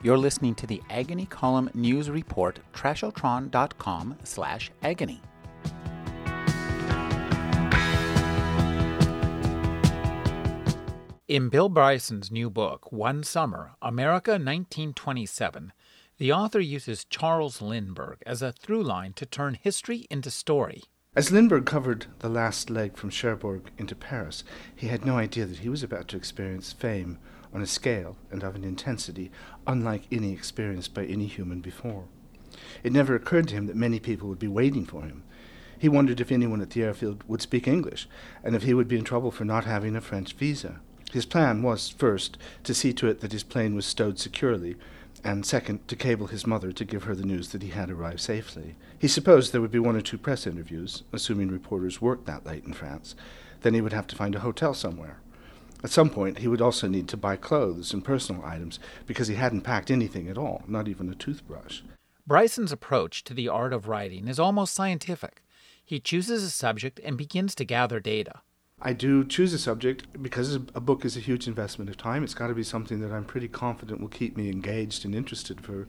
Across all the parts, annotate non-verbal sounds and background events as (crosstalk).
You're listening to the Agony Column News Report, trashotron.com slash agony. In Bill Bryson's new book, One Summer, America 1927, the author uses Charles Lindbergh as a through line to turn history into story. As Lindbergh covered the last leg from Cherbourg into Paris, he had no idea that he was about to experience fame on a scale and of an intensity unlike any experienced by any human before. It never occurred to him that many people would be waiting for him. He wondered if anyone at the airfield would speak English, and if he would be in trouble for not having a French visa. His plan was, first, to see to it that his plane was stowed securely, and second, to cable his mother to give her the news that he had arrived safely. He supposed there would be one or two press interviews, assuming reporters worked that late in France. Then he would have to find a hotel somewhere. At some point, he would also need to buy clothes and personal items because he hadn't packed anything at all, not even a toothbrush. Bryson's approach to the art of writing is almost scientific. He chooses a subject and begins to gather data. I do choose a subject because a book is a huge investment of time. It's got to be something that I'm pretty confident will keep me engaged and interested for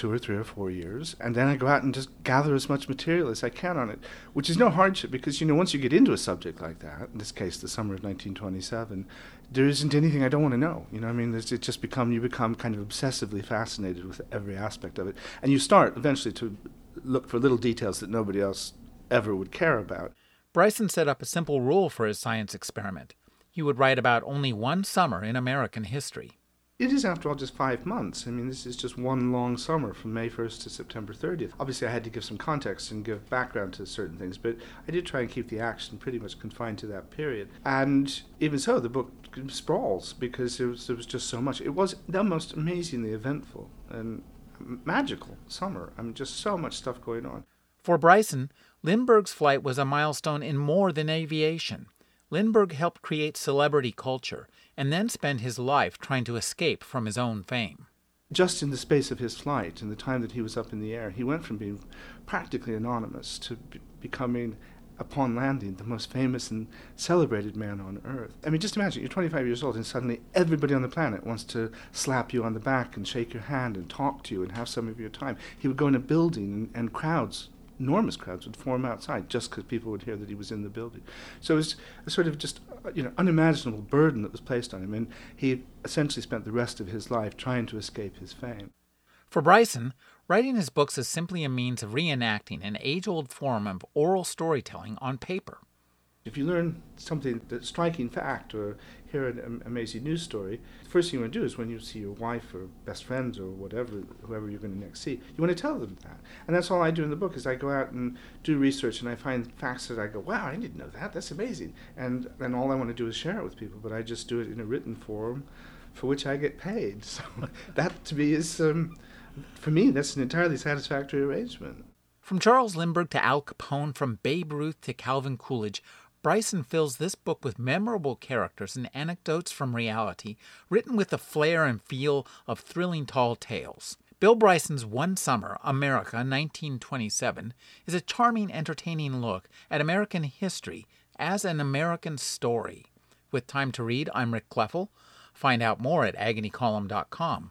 two or three or four years. And then I go out and just gather as much material as I can on it, which is no hardship because, you know, once you get into a subject like that, in this case, the summer of 1927, there isn't anything I don't want to know. You know, I mean, it just become, you become kind of obsessively fascinated with every aspect of it. And you start eventually to look for little details that nobody else ever would care about. Bryson set up a simple rule for his science experiment. He would write about only one summer in American history. It is, after all, just five months. I mean, this is just one long summer from May 1st to September 30th. Obviously, I had to give some context and give background to certain things, but I did try and keep the action pretty much confined to that period. And even so, the book sprawls because there was, there was just so much. It was the most amazingly eventful and magical summer. I mean, just so much stuff going on. For Bryson, Lindbergh's flight was a milestone in more than aviation. Lindbergh helped create celebrity culture and then spent his life trying to escape from his own fame. Just in the space of his flight and the time that he was up in the air, he went from being practically anonymous to be- becoming, upon landing, the most famous and celebrated man on earth. I mean, just imagine you're 25 years old and suddenly everybody on the planet wants to slap you on the back and shake your hand and talk to you and have some of your time. He would go in a building and, and crowds enormous crowds would form outside just because people would hear that he was in the building. So it was a sort of just uh, you know unimaginable burden that was placed on him, and he essentially spent the rest of his life trying to escape his fame. For Bryson, writing his books is simply a means of reenacting an age-old form of oral storytelling on paper. If you learn something, a striking fact, or hear an amazing news story, the first thing you want to do is when you see your wife or best friends or whatever, whoever you're going to next see, you want to tell them that. And that's all I do in the book is I go out and do research and I find facts that I go, wow, I didn't know that. That's amazing. And then all I want to do is share it with people, but I just do it in a written form for which I get paid. (laughs) So that to me is, um, for me, that's an entirely satisfactory arrangement. From Charles Lindbergh to Al Capone, from Babe Ruth to Calvin Coolidge, Bryson fills this book with memorable characters and anecdotes from reality, written with the flair and feel of thrilling tall tales. Bill Bryson's One Summer, America, 1927, is a charming, entertaining look at American history as an American story. With time to read, I'm Rick Kleffel. Find out more at agonycolumn.com.